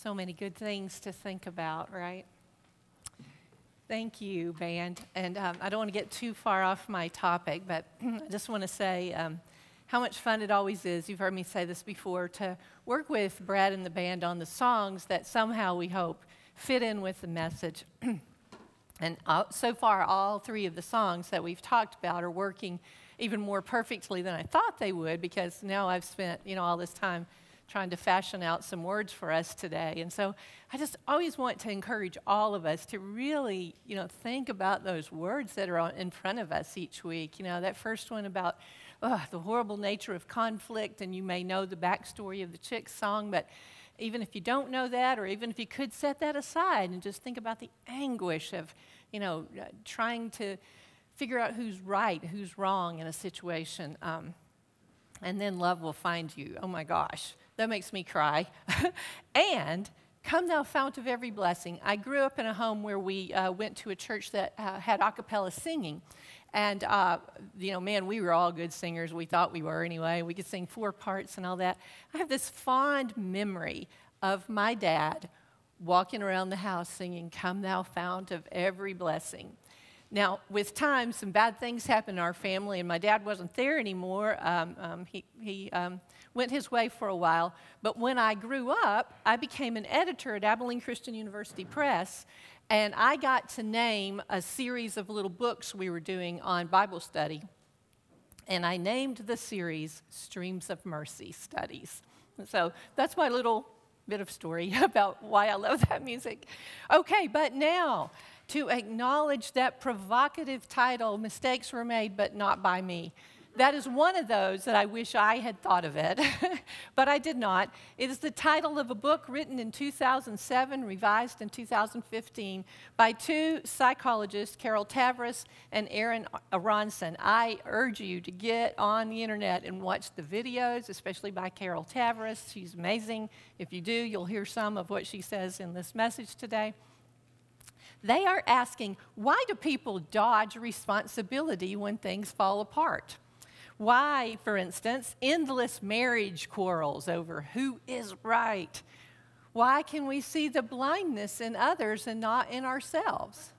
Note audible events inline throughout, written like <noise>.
So many good things to think about, right? Thank you, band. And um, I don't want to get too far off my topic, but <clears throat> I just want to say um, how much fun it always is. You've heard me say this before to work with Brad and the band on the songs that somehow we hope fit in with the message. <clears throat> and uh, so far, all three of the songs that we've talked about are working even more perfectly than I thought they would because now I've spent you know all this time trying to fashion out some words for us today. And so I just always want to encourage all of us to really, you know, think about those words that are in front of us each week. You know, that first one about oh, the horrible nature of conflict, and you may know the backstory of the Chicks song, but even if you don't know that, or even if you could set that aside and just think about the anguish of, you know, uh, trying to figure out who's right, who's wrong in a situation. Um, and then love will find you. Oh my gosh. That makes me cry. <laughs> and come thou fount of every blessing. I grew up in a home where we uh, went to a church that uh, had a cappella singing. And, uh, you know, man, we were all good singers. We thought we were anyway. We could sing four parts and all that. I have this fond memory of my dad walking around the house singing, Come thou fount of every blessing. Now, with time, some bad things happened in our family, and my dad wasn't there anymore. Um, um, he he um, went his way for a while. But when I grew up, I became an editor at Abilene Christian University Press, and I got to name a series of little books we were doing on Bible study. And I named the series Streams of Mercy Studies. So that's my little bit of story <laughs> about why I love that music. Okay, but now to acknowledge that provocative title, Mistakes Were Made, but Not by Me. That is one of those that I wish I had thought of it, <laughs> but I did not. It is the title of a book written in 2007, revised in 2015, by two psychologists, Carol Tavris and Aaron Aronson. I urge you to get on the internet and watch the videos, especially by Carol Tavris. She's amazing. If you do, you'll hear some of what she says in this message today. They are asking, why do people dodge responsibility when things fall apart? Why, for instance, endless marriage quarrels over who is right? Why can we see the blindness in others and not in ourselves?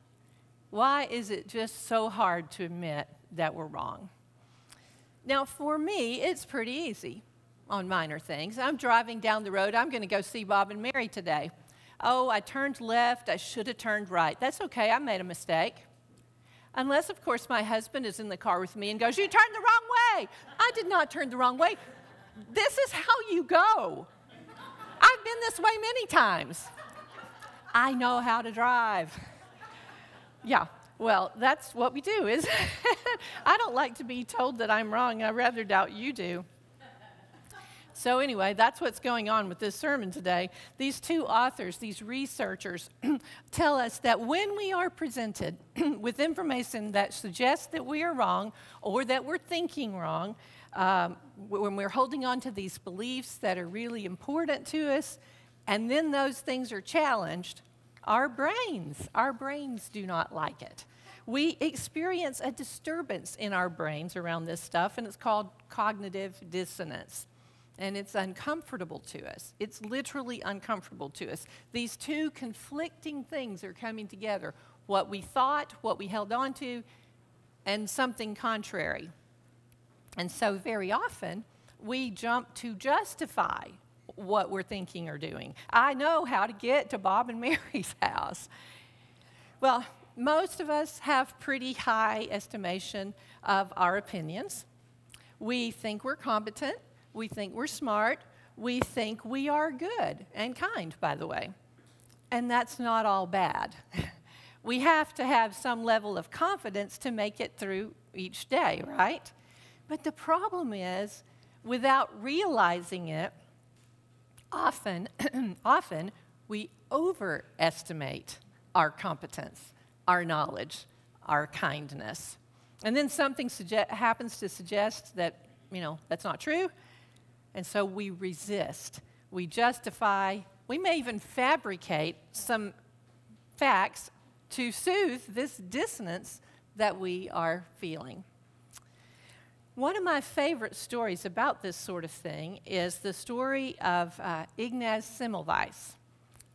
Why is it just so hard to admit that we're wrong? Now, for me, it's pretty easy on minor things. I'm driving down the road. I'm going to go see Bob and Mary today. Oh, I turned left. I should have turned right. That's okay. I made a mistake. Unless, of course, my husband is in the car with me and goes, You turned the wrong way. I did not turn the wrong way. This is how you go. I've been this way many times. I know how to drive. Yeah, well, that's what we do, is <laughs> I don't like to be told that I'm wrong. I rather doubt you do. So, anyway, that's what's going on with this sermon today. These two authors, these researchers, <clears throat> tell us that when we are presented <clears throat> with information that suggests that we are wrong or that we're thinking wrong, um, when we're holding on to these beliefs that are really important to us, and then those things are challenged, our brains, our brains do not like it. We experience a disturbance in our brains around this stuff, and it's called cognitive dissonance and it's uncomfortable to us. It's literally uncomfortable to us. These two conflicting things are coming together what we thought, what we held on to, and something contrary. And so, very often, we jump to justify what we're thinking or doing. I know how to get to Bob and Mary's <laughs> house. Well, most of us have pretty high estimation of our opinions. We think we're competent we think we're smart. We think we are good and kind, by the way. And that's not all bad. <laughs> we have to have some level of confidence to make it through each day, right? But the problem is, without realizing it, often, <clears throat> often we overestimate our competence, our knowledge, our kindness. And then something happens to suggest that, you know, that's not true, and so we resist. We justify, we may even fabricate some facts to soothe this dissonance that we are feeling. One of my favorite stories about this sort of thing is the story of uh, Ignaz Semmelweis.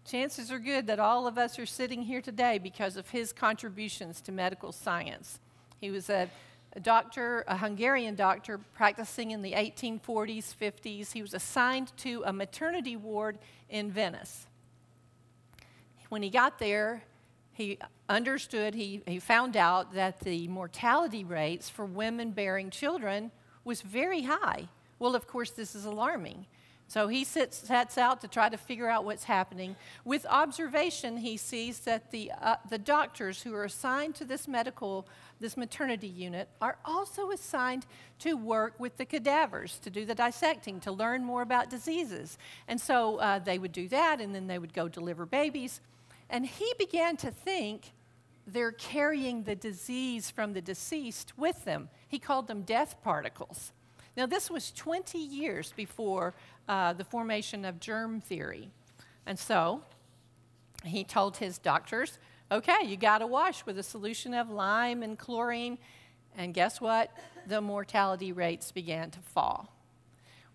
chances are good that all of us are sitting here today because of his contributions to medical science. He was a, a, doctor, a Hungarian doctor, practicing in the 1840s, 50s. He was assigned to a maternity ward in Venice. When he got there, he understood, he, he found out that the mortality rates for women bearing children was very high. Well, of course, this is alarming. So he sits, sets out to try to figure out what's happening. With observation, he sees that the, uh, the doctors who are assigned to this medical, this maternity unit, are also assigned to work with the cadavers, to do the dissecting, to learn more about diseases. And so uh, they would do that, and then they would go deliver babies. And he began to think they're carrying the disease from the deceased with them. He called them death particles. Now, this was 20 years before uh, the formation of germ theory. And so he told his doctors, okay, you got to wash with a solution of lime and chlorine. And guess what? The mortality rates began to fall.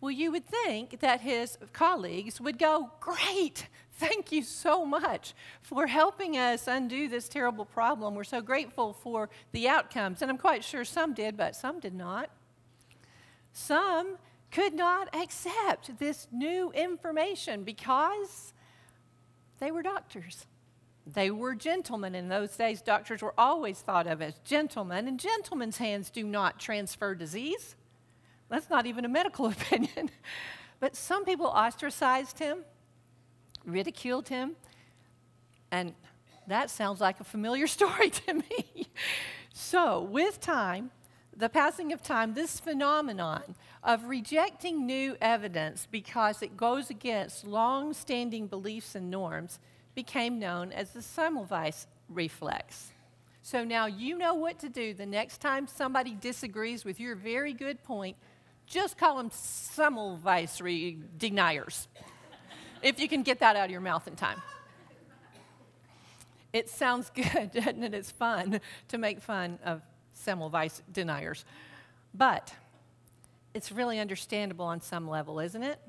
Well, you would think that his colleagues would go, Great, thank you so much for helping us undo this terrible problem. We're so grateful for the outcomes. And I'm quite sure some did, but some did not. Some could not accept this new information because they were doctors. They were gentlemen. In those days, doctors were always thought of as gentlemen, and gentlemen's hands do not transfer disease. That's not even a medical <laughs> opinion. but some people ostracized him, ridiculed him, and that sounds like a familiar <laughs> story to me. so, with time, the passing of time, this phenomenon of rejecting new evidence because it goes against long standing beliefs and norms became known as the Semmelweis reflex. So now you know what to do the next time somebody disagrees with your very good point. Just call them Semmelweis re- deniers, if you can get that out of your mouth in time. It sounds <laughs> good, doesn't it? It's fun to make fun of Semmelweis deniers. But it's really understandable on some level, isn't it?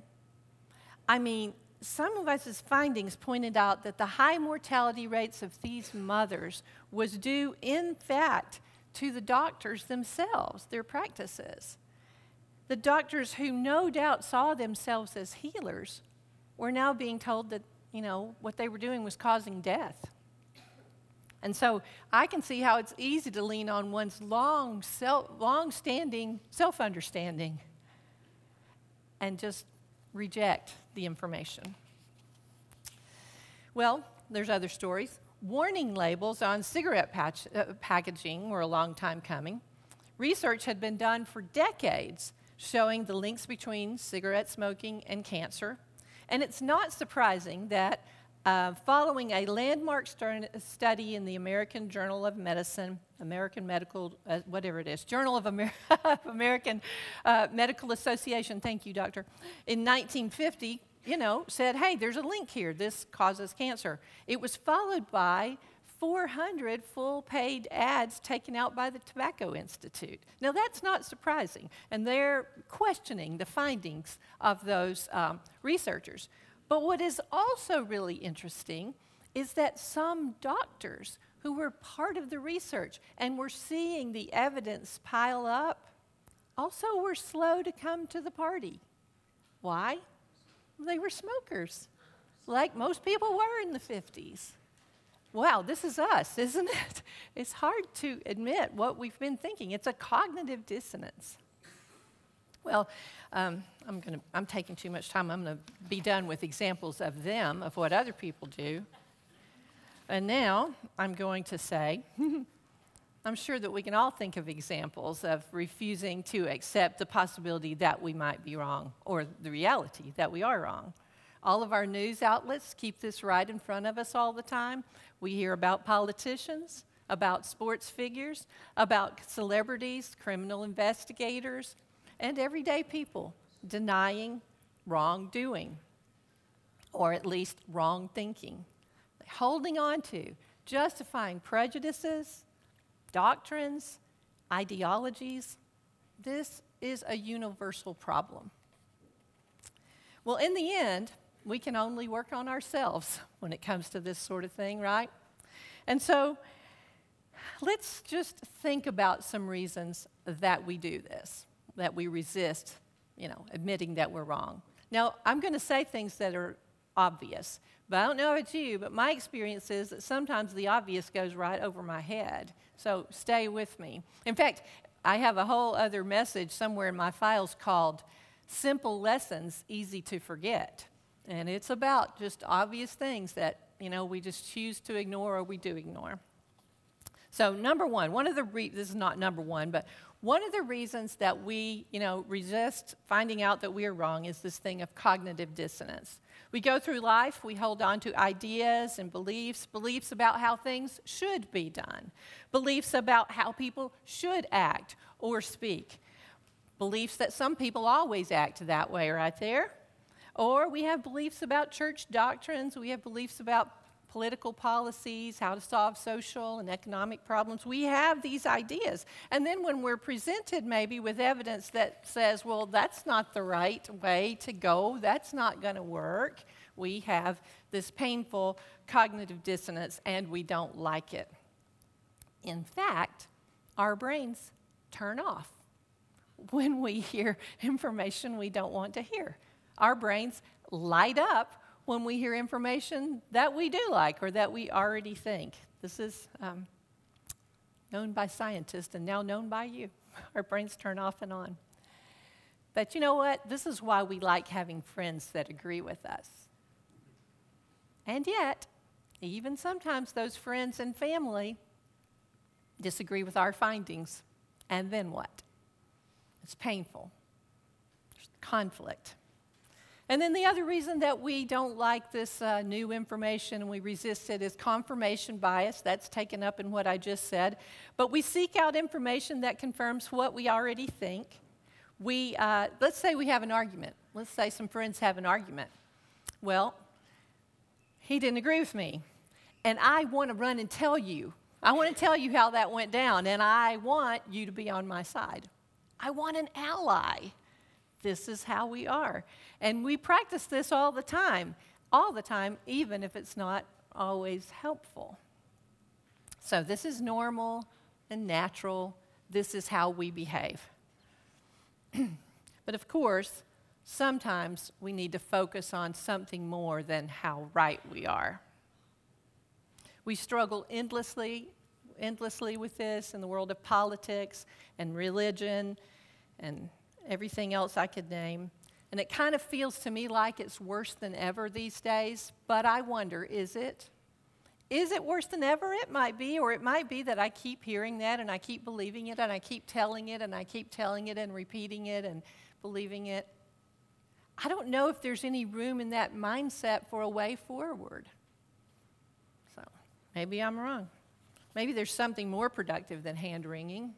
I mean, Semmelweis's findings pointed out that the high mortality rates of these mothers was due, in fact, to the doctors themselves, their practices. The doctors who no doubt saw themselves as healers were now being told that, you know, what they were doing was causing death. And so I can see how it's easy to lean on one's long, self, long-standing self-understanding and just reject the information. Well, there's other stories. Warning labels on cigarette patch, uh, packaging were a long time coming. Research had been done for decades showing the links between cigarette smoking and cancer. And it's not surprising that uh, following a landmark study in the American Journal of Medicine, American Medical, uh, whatever it is, Journal of Amer <laughs> American uh, Medical Association, thank you, doctor, in 1950, you know, said, hey, there's a link here. This causes cancer. It was followed by 400 full paid ads taken out by the Tobacco Institute. Now, that's not surprising, and they're questioning the findings of those um, researchers. But what is also really interesting is that some doctors who were part of the research and were seeing the evidence pile up also were slow to come to the party. Why? They were smokers, like most people were in the 50s. Wow, this is us, isn't it? <laughs> It's hard to admit what we've been thinking. It's a cognitive dissonance. Well, um, I'm, gonna, I'm taking too much time. I'm going to be done with examples of them, of what other people do. And now I'm going to say, <laughs> I'm sure that we can all think of examples of refusing to accept the possibility that we might be wrong or the reality that we are wrong. All of our news outlets keep this right in front of us all the time. We hear about politicians, about sports figures, about celebrities, criminal investigators, and everyday people denying wrongdoing, or at least wrong thinking, holding on to, justifying prejudices, doctrines, ideologies. This is a universal problem. Well, in the end, we can only work on ourselves when it comes to this sort of thing, right? And so let's just think about some reasons that we do this, that we resist, you know, admitting that we're wrong. Now, I'm going to say things that are obvious, but I don't know about you, but my experience is that sometimes the obvious goes right over my head. So stay with me. In fact, I have a whole other message somewhere in my files called Simple Lessons Easy to Forget. And it's about just obvious things that, you know, we just choose to ignore or we do ignore. So, number one, one of the this is not number one, but one of the reasons that we, you know, resist finding out that we are wrong is this thing of cognitive dissonance. We go through life, we hold on to ideas and beliefs, beliefs about how things should be done, beliefs about how people should act or speak, beliefs that some people always act that way, right there. Or we have beliefs about church doctrines, we have beliefs about political policies, how to solve social and economic problems. We have these ideas. And then when we're presented maybe with evidence that says, well, that's not the right way to go, that's not going to work, we have this painful cognitive dissonance and we don't like it. In fact, our brains turn off when we hear <laughs> information we don't want to hear. Our brains light up when we hear information that we do like or that we already think. This is um, known by scientists and now known by you. Our brains turn off and on. But you know what? This is why we like having friends that agree with us. And yet, even sometimes those friends and family disagree with our findings. And then what? It's painful. There's conflict. And then the other reason that we don't like this uh, new information and we resist it is confirmation bias. That's taken up in what I just said. But we seek out information that confirms what we already think. We, uh, let's say we have an argument. Let's say some friends have an argument. Well, he didn't agree with me. And I want to run and tell you. I want to tell you how that went down. And I want you to be on my side. I want an ally. This is how we are. And we practice this all the time, all the time, even if it's not always helpful. So, this is normal and natural. This is how we behave. <clears throat> but of course, sometimes we need to focus on something more than how right we are. We struggle endlessly, endlessly with this in the world of politics and religion and everything else I could name. And it kind of feels to me like it's worse than ever these days, but I wonder is it? Is it worse than ever? It might be, or it might be that I keep hearing that and I keep believing it and I keep telling it and I keep telling it and repeating it and believing it. I don't know if there's any room in that mindset for a way forward. So maybe I'm wrong. Maybe there's something more productive than hand wringing.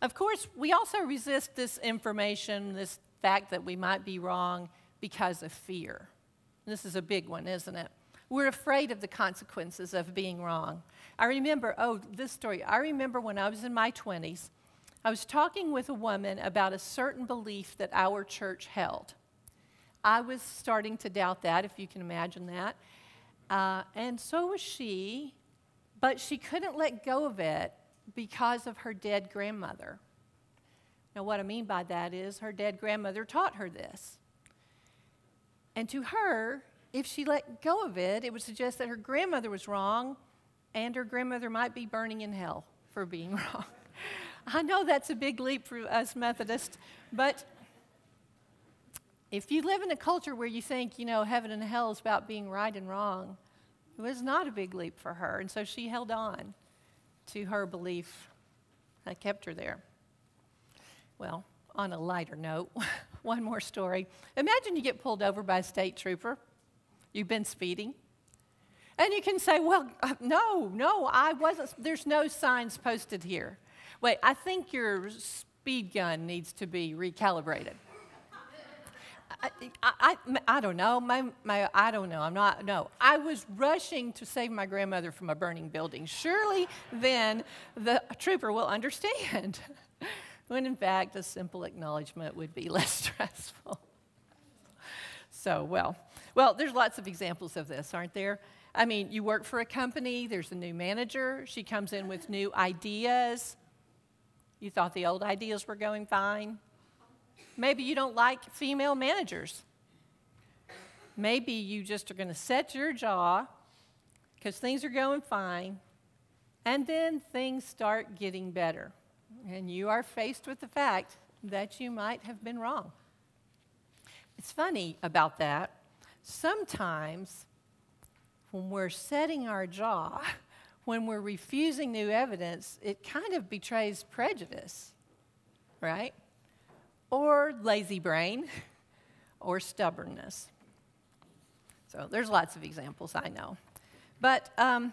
Of course, we also resist this information, this fact that we might be wrong because of fear. This is a big one, isn't it? We're afraid of the consequences of being wrong. I remember, oh, this story. I remember when I was in my 20s, I was talking with a woman about a certain belief that our church held. I was starting to doubt that, if you can imagine that. Uh, and so was she, but she couldn't let go of it because of her dead grandmother. Now, what I mean by that is her dead grandmother taught her this. And to her, if she let go of it, it would suggest that her grandmother was wrong and her grandmother might be burning in hell for being <laughs> wrong. I know that's a big leap for us Methodists, but if you live in a culture where you think, you know, heaven and hell is about being right and wrong, it was not a big leap for her. And so she held on to her belief that kept her there. Well, on a lighter note, <laughs> one more story. Imagine you get pulled over by a state trooper. You've been speeding. And you can say, well, uh, no, no, I wasn't. There's no signs posted here. Wait, I think your speed gun needs to be recalibrated. I, I, I, don't know. My, my, I don't know. I'm not, no. I was rushing to save my grandmother from a burning building. Surely then the trooper will understand. <laughs> when in fact, a simple acknowledgement would be <laughs> less stressful. So, well, well, there's lots of examples of this, aren't there? I mean, you work for a company, there's a new manager, she comes in with new ideas. You thought the old ideas were going fine. Maybe you don't like female managers. Maybe you just are going to set your jaw because things are going fine, and then things start getting better. And you are faced with the fact that you might have been wrong. It's funny about that. Sometimes when we're setting our jaw, <laughs> when we're refusing new evidence, it kind of betrays prejudice, right? Or lazy brain, <laughs> or stubbornness. So there's lots of examples, I know. But um,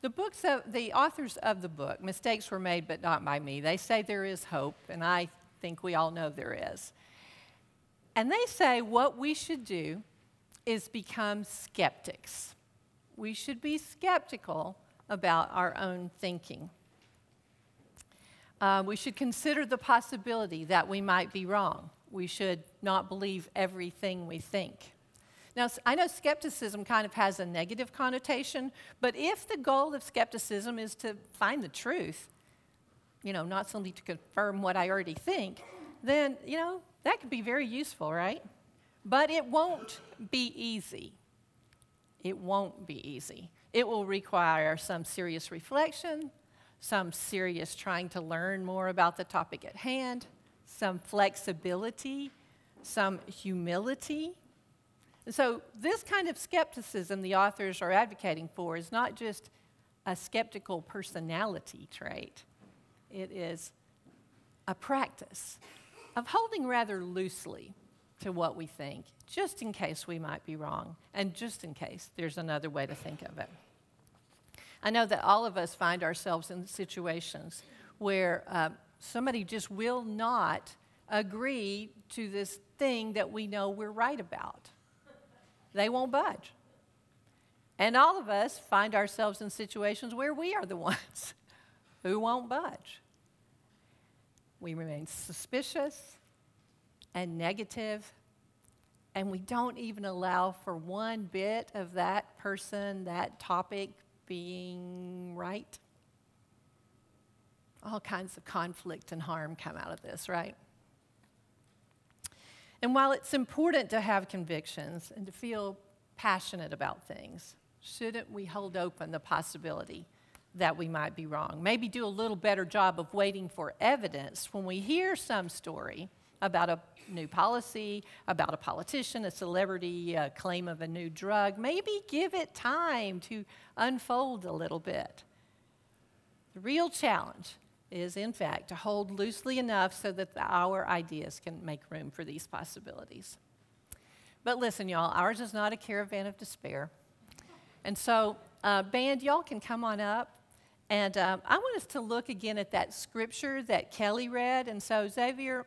the books of the authors of the book, mistakes were made, but not by me. They say there is hope, and I think we all know there is. And they say what we should do is become skeptics. We should be skeptical about our own thinking. Uh, we should consider the possibility that we might be wrong. We should not believe everything we think. Now, I know skepticism kind of has a negative connotation, but if the goal of skepticism is to find the truth, you know, not simply to confirm what I already think, then, you know, that could be very useful, right? But it won't be easy. It won't be easy. It will require some serious reflection, some serious trying to learn more about the topic at hand, some flexibility, some humility. And so, this kind of skepticism the authors are advocating for is not just a skeptical personality trait, it is a practice of holding rather loosely to what we think, just in case we might be wrong, and just in case there's another way to think of it. I know that all of us find ourselves in situations where uh, somebody just will not agree to this thing that we know we're right about. They won't budge. And all of us find ourselves in situations where we are the <laughs> ones who won't budge. We remain suspicious and negative, and we don't even allow for one bit of that person, that topic being right. All kinds of conflict and harm come out of this, right? And while it's important to have convictions and to feel passionate about things, shouldn't we hold open the possibility that we might be wrong. Maybe do a little better job of waiting for evidence when we hear some story about a new policy, about a politician, a celebrity, a claim of a new drug. Maybe give it time to unfold a little bit. The real challenge is, in fact, to hold loosely enough so that the, our ideas can make room for these possibilities. But listen, y'all, ours is not a caravan of despair. And so, uh, band, y'all can come on up. And um, I want us to look again at that scripture that Kelly read. And so, Xavier,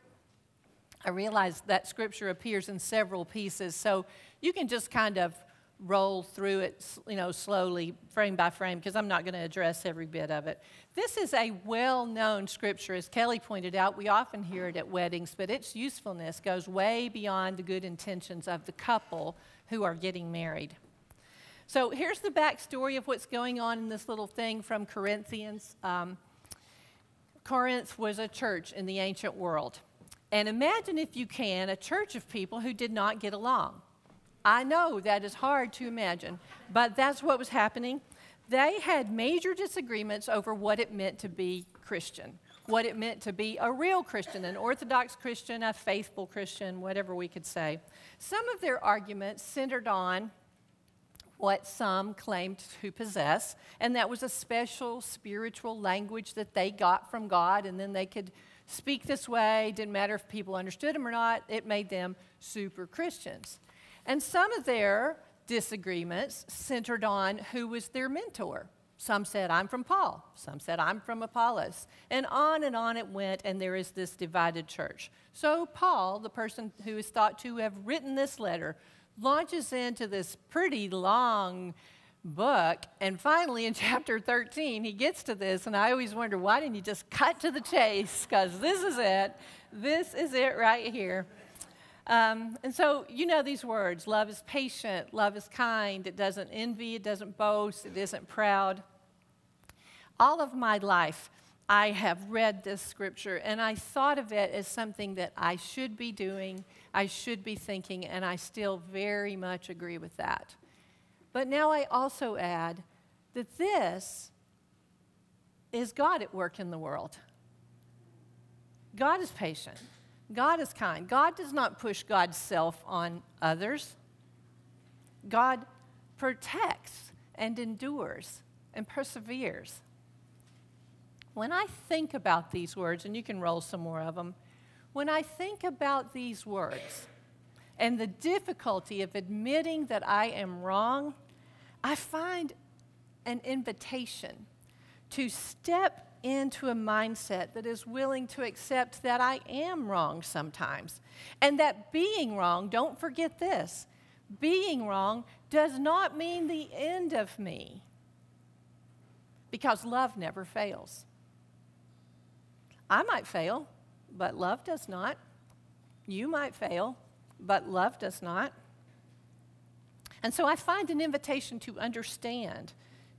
I realize that scripture appears in several pieces. So you can just kind of roll through it, you know, slowly, frame by frame, because I'm not going to address every bit of it. This is a well known scripture. As Kelly pointed out, we often hear it at weddings, but its usefulness goes way beyond the good intentions of the couple who are getting married. So here's the backstory of what's going on in this little thing from Corinthians. Um, Corinth was a church in the ancient world. And imagine, if you can, a church of people who did not get along. I know that is hard to imagine, but that's what was happening. They had major disagreements over what it meant to be Christian, what it meant to be a real Christian, an Orthodox Christian, a faithful Christian, whatever we could say. Some of their arguments centered on what some claimed to possess, and that was a special spiritual language that they got from God, and then they could speak this way. Didn't matter if people understood them or not, it made them super Christians. And some of their disagreements centered on who was their mentor. Some said, I'm from Paul. Some said, I'm from Apollos. And on and on it went, and there is this divided church. So, Paul, the person who is thought to have written this letter, launches into this pretty long book. And finally, in <laughs> chapter 13, he gets to this. And I always wonder, why didn't he just cut to the chase? Because this is it. This is it right here. Um, and so, you know these words love is patient, love is kind, it doesn't envy, it doesn't boast, it isn't proud. All of my life, I have read this scripture and I thought of it as something that I should be doing, I should be thinking, and I still very much agree with that. But now I also add that this is God at work in the world. God is patient. God is kind. God does not push God's self on others. God protects and endures and perseveres. When I think about these words, and you can roll some more of them, when I think about these words and the difficulty of admitting that I am wrong, I find an invitation to step into a mindset that is willing to accept that I am wrong sometimes. And that being wrong, don't forget this, being wrong does not mean the end of me. Because love never fails. I might fail, but love does not. You might fail, but love does not. And so I find an invitation to understand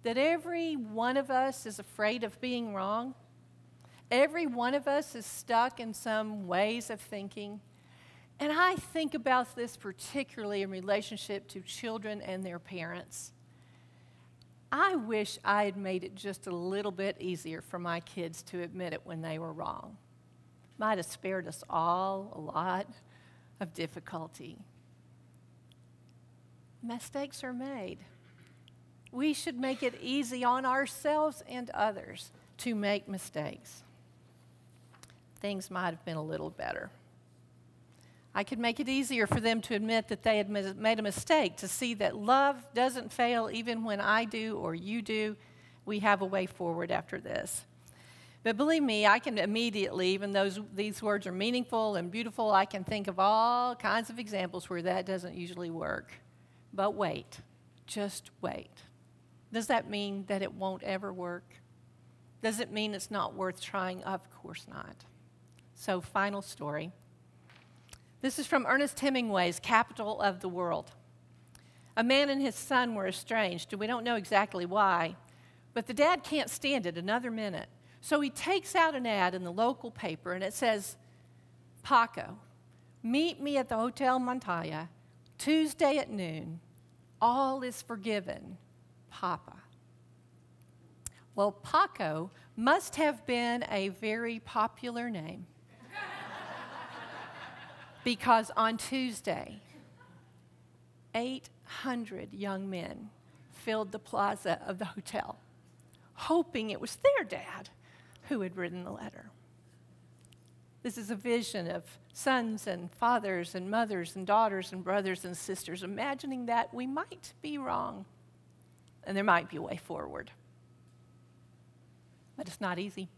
that every one of us is afraid of being wrong. Every one of us is stuck in some ways of thinking. And I think about this particularly in relationship to children and their parents. I wish I had made it just a little bit easier for my kids to admit it when they were wrong. Might have spared us all a lot of difficulty. Mistakes are made we should make it easy on ourselves and others to make mistakes. Things might have been a little better. I could make it easier for them to admit that they had made a mistake, to see that love doesn't fail even when I do or you do. We have a way forward after this. But believe me, I can immediately, even though these words are meaningful and beautiful, I can think of all kinds of examples where that doesn't usually work. But wait, just wait. Does that mean that it won't ever work? Does it mean it's not worth trying? Of course not. So, final story. This is from Ernest Hemingway's Capital of the World. A man and his son were estranged, and we don't know exactly why, but the dad can't stand it another minute. So he takes out an ad in the local paper, and it says, Paco, meet me at the Hotel Montana Tuesday at noon. All is forgiven. Papa. Well, Paco must have been a very popular name <laughs> because on Tuesday, 800 young men filled the plaza of the hotel, hoping it was their dad who had written the letter. This is a vision of sons and fathers and mothers and daughters and brothers and sisters, imagining that we might be wrong and there might be a way forward. But it's not easy.